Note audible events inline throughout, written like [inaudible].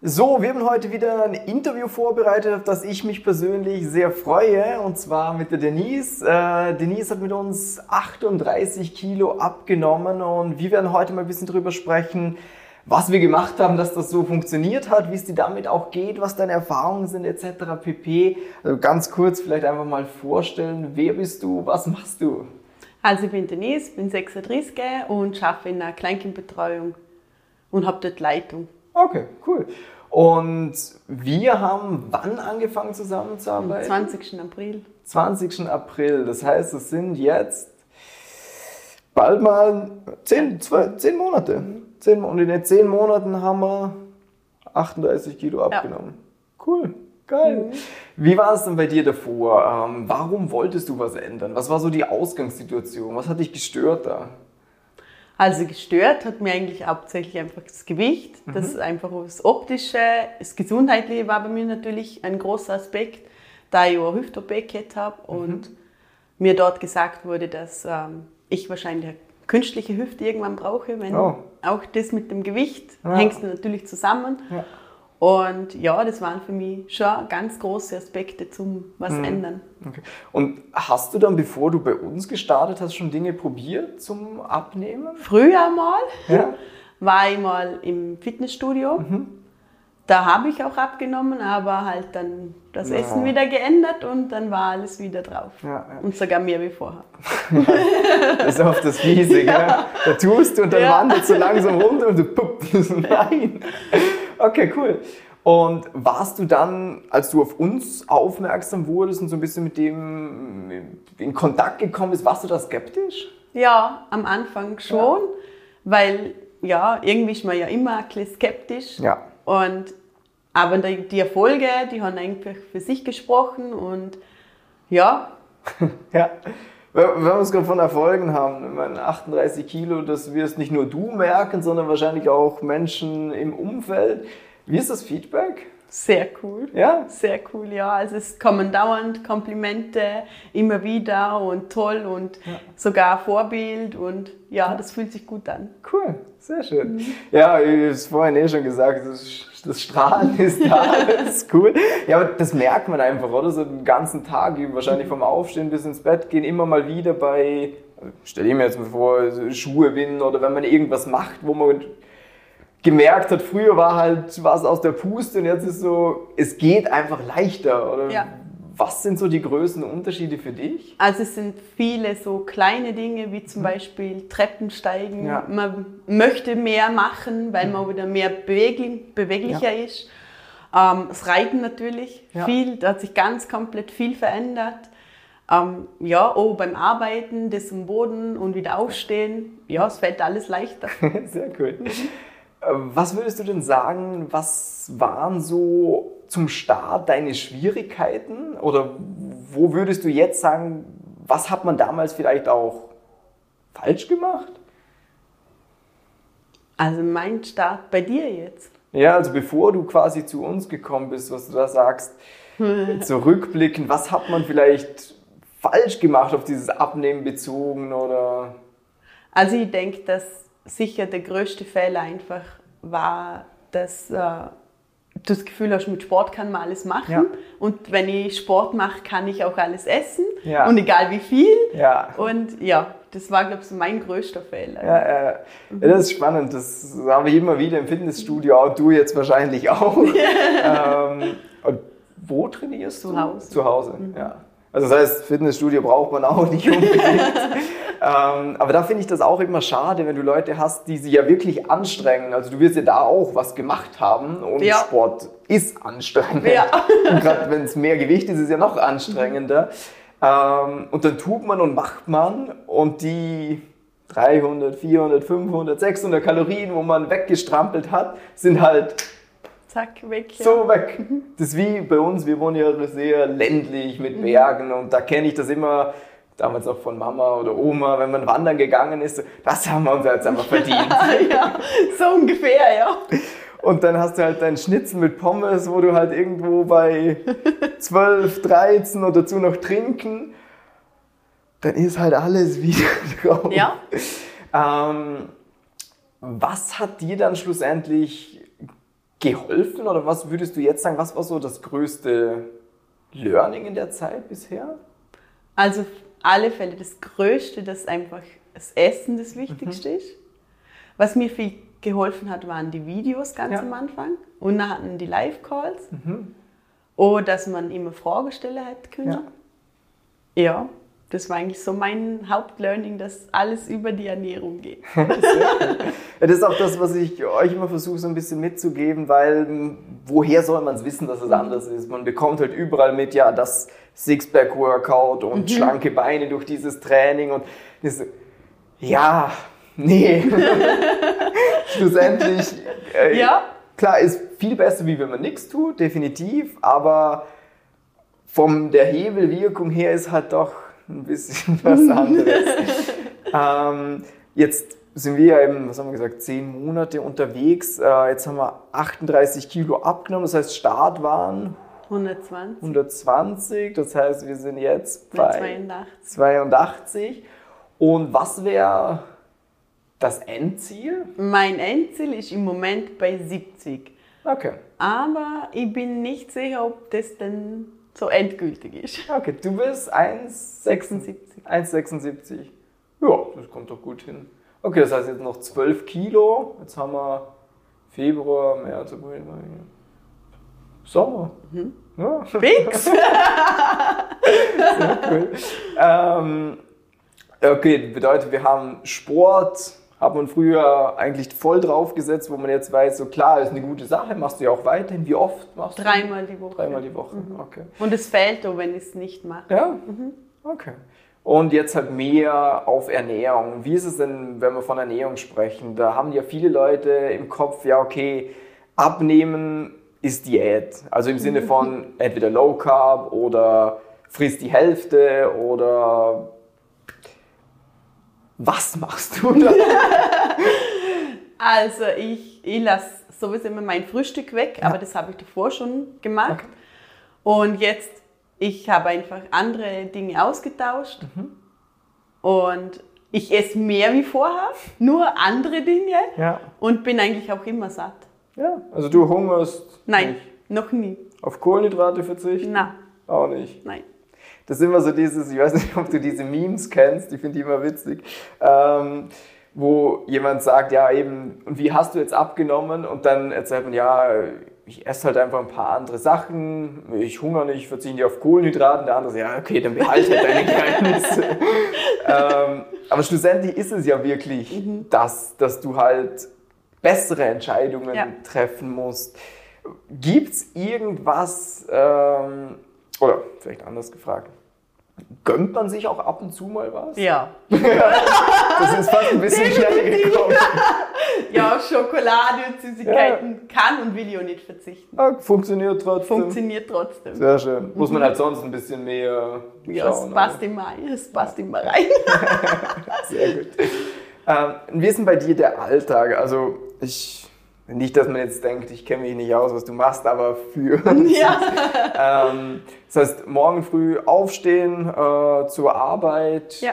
So, wir haben heute wieder ein Interview vorbereitet, auf das ich mich persönlich sehr freue, und zwar mit der Denise. Äh, Denise hat mit uns 38 Kilo abgenommen und wir werden heute mal ein bisschen drüber sprechen, was wir gemacht haben, dass das so funktioniert hat, wie es dir damit auch geht, was deine Erfahrungen sind etc. pp. Also ganz kurz vielleicht einfach mal vorstellen, wer bist du, was machst du? Also ich bin Denise, bin 36 und arbeite in einer Kleinkindbetreuung und habe dort Leitung. Okay, cool. Und wir haben wann angefangen zusammenzuarbeiten? Am 20. April. 20. April. Das heißt, es sind jetzt bald mal zehn, zwei, zehn Monate. Zehn, und in den zehn Monaten haben wir 38 Kilo abgenommen. Ja. Cool. Geil. Mhm. Wie war es denn bei dir davor? Ähm, warum wolltest du was ändern? Was war so die Ausgangssituation? Was hat dich gestört da? Also gestört hat mir eigentlich hauptsächlich einfach das Gewicht. Mhm. Das ist einfach das Optische. Das Gesundheitliche war bei mir natürlich ein großer Aspekt, da ich auch Hüft-OP habe mhm. und mir dort gesagt wurde, dass ähm, ich wahrscheinlich eine künstliche Hüfte irgendwann brauche, wenn oh. auch das mit dem Gewicht ja. hängt natürlich zusammen. Ja. Und ja, das waren für mich schon ganz große Aspekte zum was mhm. ändern. Okay. Und hast du dann, bevor du bei uns gestartet hast, schon Dinge probiert zum Abnehmen? Früher mal ja. [laughs] war ich mal im Fitnessstudio. Mhm. Da habe ich auch abgenommen, aber halt dann das ja. Essen wieder geändert und dann war alles wieder drauf. Ja. Und sogar mehr wie vorher. [laughs] das ist oft das Fiese, [laughs] ja. Da tust du und dann wandert so langsam runter und du pupp, nein. Okay, cool. Und warst du dann, als du auf uns aufmerksam wurdest und so ein bisschen mit dem in Kontakt gekommen bist, warst du da skeptisch? Ja, am Anfang schon, ja. weil ja, irgendwie ist man ja immer ein bisschen skeptisch. Ja. Und, aber die Erfolge, die haben eigentlich für sich gesprochen und ja. [laughs] ja. Wenn wir es gerade von Erfolgen haben, meine, 38 Kilo, das wirst nicht nur du merken, sondern wahrscheinlich auch Menschen im Umfeld. Wie ist das Feedback? Sehr cool. Ja? Sehr cool, ja. Also es kommen dauernd Komplimente immer wieder und toll und ja. sogar Vorbild und ja, das fühlt sich gut an. Cool, sehr schön. Mhm. Ja, ich habe es vorhin eh schon gesagt, das, das Strahlen [laughs] ist da, das ist cool. Ja, aber das merkt man einfach, oder? So den ganzen Tag, wahrscheinlich vom Aufstehen bis ins Bett gehen, immer mal wieder bei, stell ich mir jetzt mal vor, Schuhe binden oder wenn man irgendwas macht, wo man gemerkt hat, früher war halt was aus der Puste und jetzt ist so, es geht einfach leichter. Oder ja. was sind so die größten Unterschiede für dich? Also es sind viele so kleine Dinge, wie zum mhm. Beispiel Treppensteigen. Ja. Man möchte mehr machen, weil man wieder mehr beweglich, beweglicher ja. ist. Ähm, das Reiten natürlich, viel, da hat sich ganz komplett viel verändert. Ähm, ja, oh, beim Arbeiten, das am Boden und wieder aufstehen, ja, es fällt alles leichter. [laughs] Sehr cool. Was würdest du denn sagen, was waren so zum Start deine Schwierigkeiten? Oder wo würdest du jetzt sagen, was hat man damals vielleicht auch falsch gemacht? Also mein Start bei dir jetzt. Ja, also bevor du quasi zu uns gekommen bist, was du da sagst, [laughs] zurückblicken, was hat man vielleicht falsch gemacht auf dieses Abnehmen bezogen oder? Also ich denke, dass sicher der größte Fehler einfach war, dass äh, du das Gefühl hast, mit Sport kann man alles machen. Ja. Und wenn ich Sport mache, kann ich auch alles essen. Ja. Und egal wie viel. Ja. Und ja, das war, glaube ich, mein größter Fehler. Ja, äh, ja, das ist spannend. Das habe ich immer wieder im Fitnessstudio, auch du jetzt wahrscheinlich auch. [laughs] ähm, und wo trainierst du? Zu Hause. Zu Hause, mhm. ja. Also das heißt, Fitnessstudio braucht man auch nicht unbedingt. [laughs] ähm, aber da finde ich das auch immer schade, wenn du Leute hast, die sich ja wirklich anstrengen. Also du wirst ja da auch was gemacht haben und ja. Sport ist anstrengend. Ja. [laughs] und gerade wenn es mehr Gewicht ist, ist es ja noch anstrengender. Ähm, und dann tut man und macht man und die 300, 400, 500, 600 Kalorien, wo man weggestrampelt hat, sind halt zack, weg. Ja. So weg. Das ist wie bei uns, wir wohnen ja sehr ländlich mit. Bergen und da kenne ich das immer, damals auch von Mama oder Oma, wenn man wandern gegangen ist, das haben wir uns jetzt einfach verdient. [laughs] ja, so ungefähr, ja. Und dann hast du halt deinen Schnitzel mit Pommes, wo du halt irgendwo bei [laughs] 12, 13 oder dazu noch trinken, dann ist halt alles wieder [laughs] drauf. Ja. Ähm, was hat dir dann schlussendlich geholfen oder was würdest du jetzt sagen, was war so das größte Learning in der Zeit bisher? Also alle Fälle das Größte, dass einfach das Essen das Wichtigste ist. Was mir viel geholfen hat, waren die Videos ganz Ja. am Anfang und dann hatten die Live-Calls. Oder dass man immer Fragen stellen hätte können. Ja. Ja. Das war eigentlich so mein Hauptlearning, dass alles über die Ernährung geht. [laughs] Das ist auch das, was ich euch immer versuche, so ein bisschen mitzugeben, weil m, woher soll man es wissen, dass es anders ist? Man bekommt halt überall mit, ja, das Sixpack-Workout und schlanke Beine durch dieses Training und das, ja, nee. [laughs] Schlussendlich, äh, Ja. klar, ist viel besser, wie wenn man nichts tut, definitiv, aber von der Hebelwirkung her ist halt doch ein bisschen [laughs] was anderes. ähm, jetzt sind wir ja eben, was haben wir gesagt, zehn Monate unterwegs. Äh, jetzt haben wir 38 Kilo abgenommen, das heißt Start waren 120 120, das heißt wir sind jetzt bei 82. 82. Und was wäre das Endziel? Mein Endziel ist im Moment bei 70. Okay. Aber ich bin nicht sicher, ob das dann so endgültig ist. Okay, du bist 1,76. 1,76. Ja, das kommt doch gut hin. Okay, das heißt jetzt noch 12 Kilo. Jetzt haben wir Februar, März, April. Sommer. Ja, Fix! [laughs] sehr cool. ähm, okay, bedeutet, wir haben Sport, hat man früher eigentlich voll drauf gesetzt, wo man jetzt weiß, so klar, ist eine gute Sache, machst du ja auch weiterhin. Wie oft machst du? Dreimal die Woche. Dreimal die Woche, okay. Und es fällt auch, wenn ich es nicht mache. Ja? Okay. Und jetzt halt mehr auf Ernährung. Wie ist es denn, wenn wir von Ernährung sprechen? Da haben ja viele Leute im Kopf, ja, okay, abnehmen ist Diät. Also im Sinne von entweder Low Carb oder frisst die Hälfte oder was machst du da? [laughs] Also ich, ich lasse sowieso immer mein Frühstück weg, aber das habe ich davor schon gemacht. Okay. Und jetzt, ich habe einfach andere Dinge ausgetauscht. Mhm. Und ich esse mehr wie vorher, nur andere Dinge. Ja. Und bin eigentlich auch immer satt. ja. Also du hungerst Nein, nicht. noch nie. Auf Kohlenhydrate verzichten? Na, Auch nicht. nein. Das ist immer so dieses, ich weiß nicht, [laughs] ob du diese Memes kennst, die finde ich immer witzig, ähm, wo jemand sagt, ja eben, und wie hast du jetzt abgenommen? Und dann erzählt man, ja, ich esse halt einfach ein paar andere Sachen, ich hungere nicht, ich verzichte nicht auf Kohlenhydrate. Der andere sagt, ja, okay, dann behalte halt deine Geheimnisse. [laughs] ähm, aber schlussendlich ist es ja wirklich das, dass du halt bessere Entscheidungen Ja. treffen musst. Gibt es irgendwas, ähm, oder vielleicht anders gefragt, gönnt man sich auch ab und zu mal was? Ja. [laughs] Das ist fast ein bisschen schnell gekommen. [laughs] Ja, auf Schokolade und Süßigkeiten kann und will ich auch nicht verzichten. Ja, funktioniert trotzdem. Funktioniert trotzdem. Sehr schön. Muss man halt sonst ein bisschen mehr Ja, es schauen. passt immer es passt immer [laughs] rein. Sehr gut. Ähm, wie ist denn bei dir der Alltag? Also ich, nicht, dass man jetzt denkt, ich kenne mich nicht aus, was du machst, aber für [laughs] Ja. ähm, das heißt, morgen früh aufstehen äh, zur Arbeit. Ja.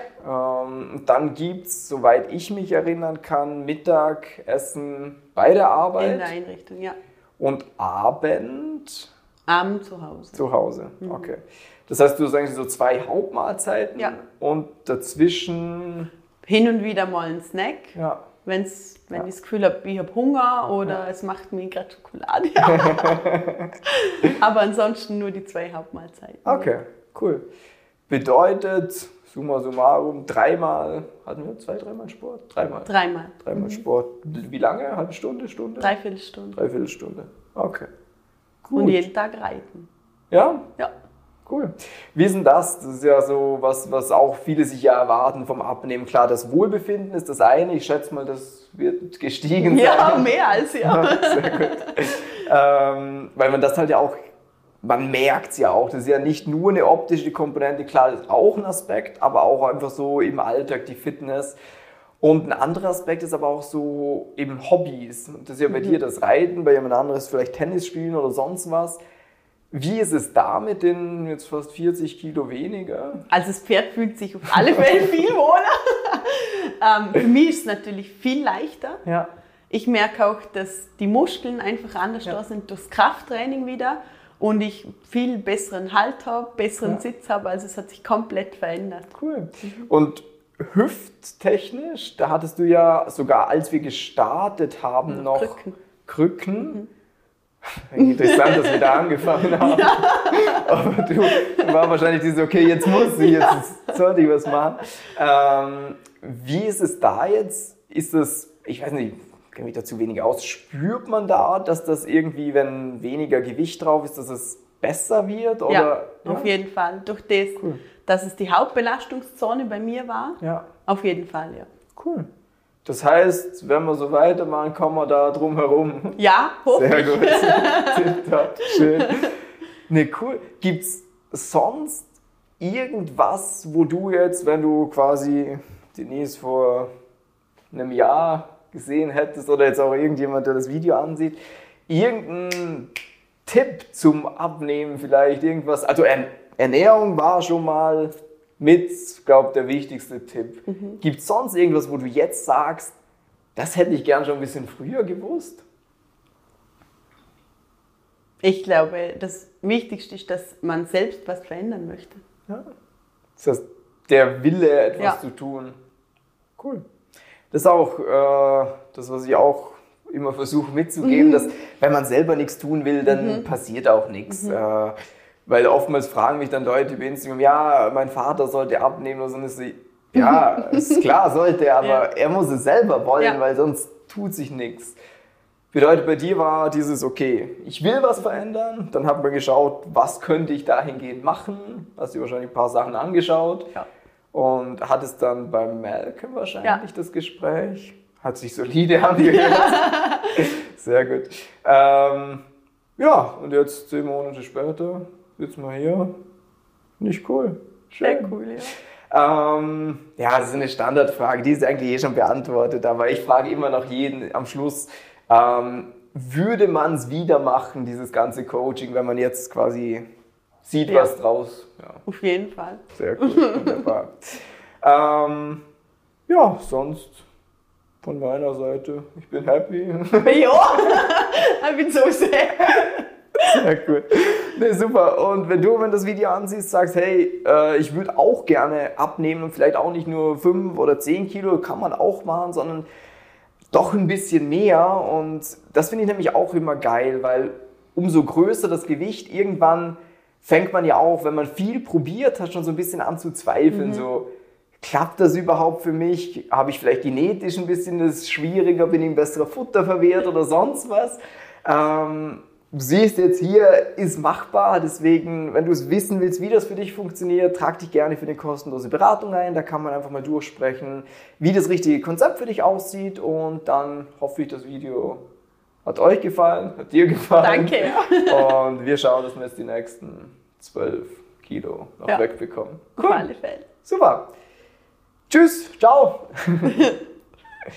Ähm, dann gibt es, soweit ich mich erinnern kann, Mittagessen bei der In Arbeit der Einrichtung, ja. und Abend Abend zu Hause. zu Hause. Okay. Das heißt, du sagst so zwei Hauptmahlzeiten Ja. und dazwischen, Hin und wieder mal ein Snack, ja. Wenn's, wenn ich das Gefühl habe, ich habe Hunger oder es macht mir gerade Schokolade. [laughs] [laughs] Aber ansonsten nur die zwei Hauptmahlzeiten. Okay, cool. Bedeutet, summa summarum, dreimal, hatten wir zwei, dreimal Sport? Dreimal. Dreimal. Dreimal Sport. Wie lange? Halbe Stunde, Stunde? Dreiviertelstunde. Dreiviertelstunde. Okay. Gut. Und jeden Tag reiten. Ja, Ja. Cool. Wie ist denn das? Das ist ja so was, was auch viele sich ja erwarten vom Abnehmen. Klar, das Wohlbefinden ist das eine. Ich schätze mal, das wird gestiegen Ja, sein. [laughs] mehr als ja. [laughs] Sehr gut. ähm, weil man das halt ja auch, man merkt es ja auch, das ist ja nicht nur eine optische Komponente, klar, das ist auch ein Aspekt, aber auch einfach so im Alltag die Fitness. Und ein anderer Aspekt ist aber auch so eben Hobbys. Das ist ja bei dir das Reiten, bei jemand anderes vielleicht Tennis spielen oder sonst was. Wie ist es da mit den jetzt fast 40 Kilo weniger? Also das Pferd fühlt sich auf alle Fälle [laughs] viel wohler. ähm, für mich ist es natürlich viel leichter. Ja. ich merke auch, dass die Muskeln einfach anders Ja. da sind durchs Krafttraining wieder und ich viel besseren Halt habe, besseren Ja. Sitz habe. Also es hat sich komplett verändert. Cool. Und hüfttechnisch, da hattest du ja sogar, als wir gestartet haben, noch Krücken. Krücken. Interessant, dass wir da angefangen haben. Aber du war wahrscheinlich dieses, okay, jetzt muss ich, jetzt sollte ich was machen. Ähm, wie ist es da jetzt? Ist das, ich weiß nicht, ich kenne mich dazu wenig aus, spürt man da, dass das irgendwie, wenn weniger Gewicht drauf ist, dass es besser wird? Oder? ja, auf jeden Fall. Durch das, Cool. dass es die Hauptbelastungszone bei mir war, Ja, auf jeden Fall, ja. cool. Das heißt, wenn wir so weitermachen, kommen wir da drum herum. Ja, hoffe Sehr gut. [laughs] Tipptopp, schön. Ne, cool. Gibt's sonst irgendwas, wo du jetzt, wenn du quasi Denise vor einem Jahr gesehen hättest oder jetzt auch irgendjemand, der das Video ansieht, irgendeinen Tipp zum Abnehmen vielleicht, irgendwas, also Ern- Ernährung war schon mal mit, glaube der wichtigste Tipp. Gibt es sonst irgendwas, wo du jetzt sagst, das hätte ich gern schon ein bisschen früher gewusst? Ich glaube, das Wichtigste ist, dass man selbst was verändern möchte. Ja. Das heißt, der Wille, etwas Ja. zu tun. Cool. Das ist auch äh, das, was ich auch immer versuche mitzugeben, dass wenn man selber nichts tun will, dann passiert auch nichts. Äh, weil oftmals fragen mich dann Leute über Instagram, ja, mein Vater sollte abnehmen oder so. Und ich ja, [laughs] ist klar, sollte er, aber Ja. er muss es selber wollen, Ja. weil sonst tut sich nichts. Bedeutet, bei dir war dieses, okay, ich will was verändern, dann hat man geschaut, was könnte ich dahingehend machen, hast dir wahrscheinlich ein paar Sachen angeschaut Ja. und hattest dann beim Malcolm wahrscheinlich das Gespräch. Hat sich solide [laughs] angehört. [laughs] Sehr gut. Ähm, ja, und jetzt zehn Monate später sitzen wir hier. Nicht cool. Sehr Schön. cool, ja. Ähm, ja, das ist eine Standardfrage, die ist eigentlich eh schon beantwortet, aber ich frage immer noch jeden am Schluss, ähm, würde man es wieder machen, dieses ganze Coaching, wenn man jetzt quasi sieht, Ja. was draus? Ja, Auf jeden Fall. sehr gut, wunderbar. [laughs] ähm, ja, sonst von meiner Seite, ich bin happy. ja, [laughs] ich bin so sehr. Sehr gut. [laughs] Nee, super. Und wenn du, wenn das Video ansiehst, sagst, hey, äh, ich würde auch gerne abnehmen und vielleicht auch nicht nur 5 oder 10 Kilo, kann man auch machen, sondern doch ein bisschen mehr. Und das finde ich nämlich auch immer geil, weil umso größer das Gewicht, irgendwann fängt man ja auch, wenn man viel probiert hat, schon so ein bisschen an zu zweifeln. So, klappt das überhaupt für mich? Habe ich vielleicht genetisch ein bisschen das schwieriger? Bin ich ein besserer Futterverwehrt oder sonst was? Ähm, du siehst jetzt hier, ist machbar. Deswegen, wenn du es wissen willst, wie das für dich funktioniert, trag dich gerne für eine kostenlose Beratung ein. Da kann man einfach mal durchsprechen, wie das richtige Konzept für dich aussieht. Und dann hoffe ich, das Video hat euch gefallen, hat dir gefallen. Danke, ja. Und wir schauen, dass wir jetzt die nächsten 12 Kilo noch Ja. wegbekommen. Auf alle Fälle. Super. Tschüss. Ciao. [laughs]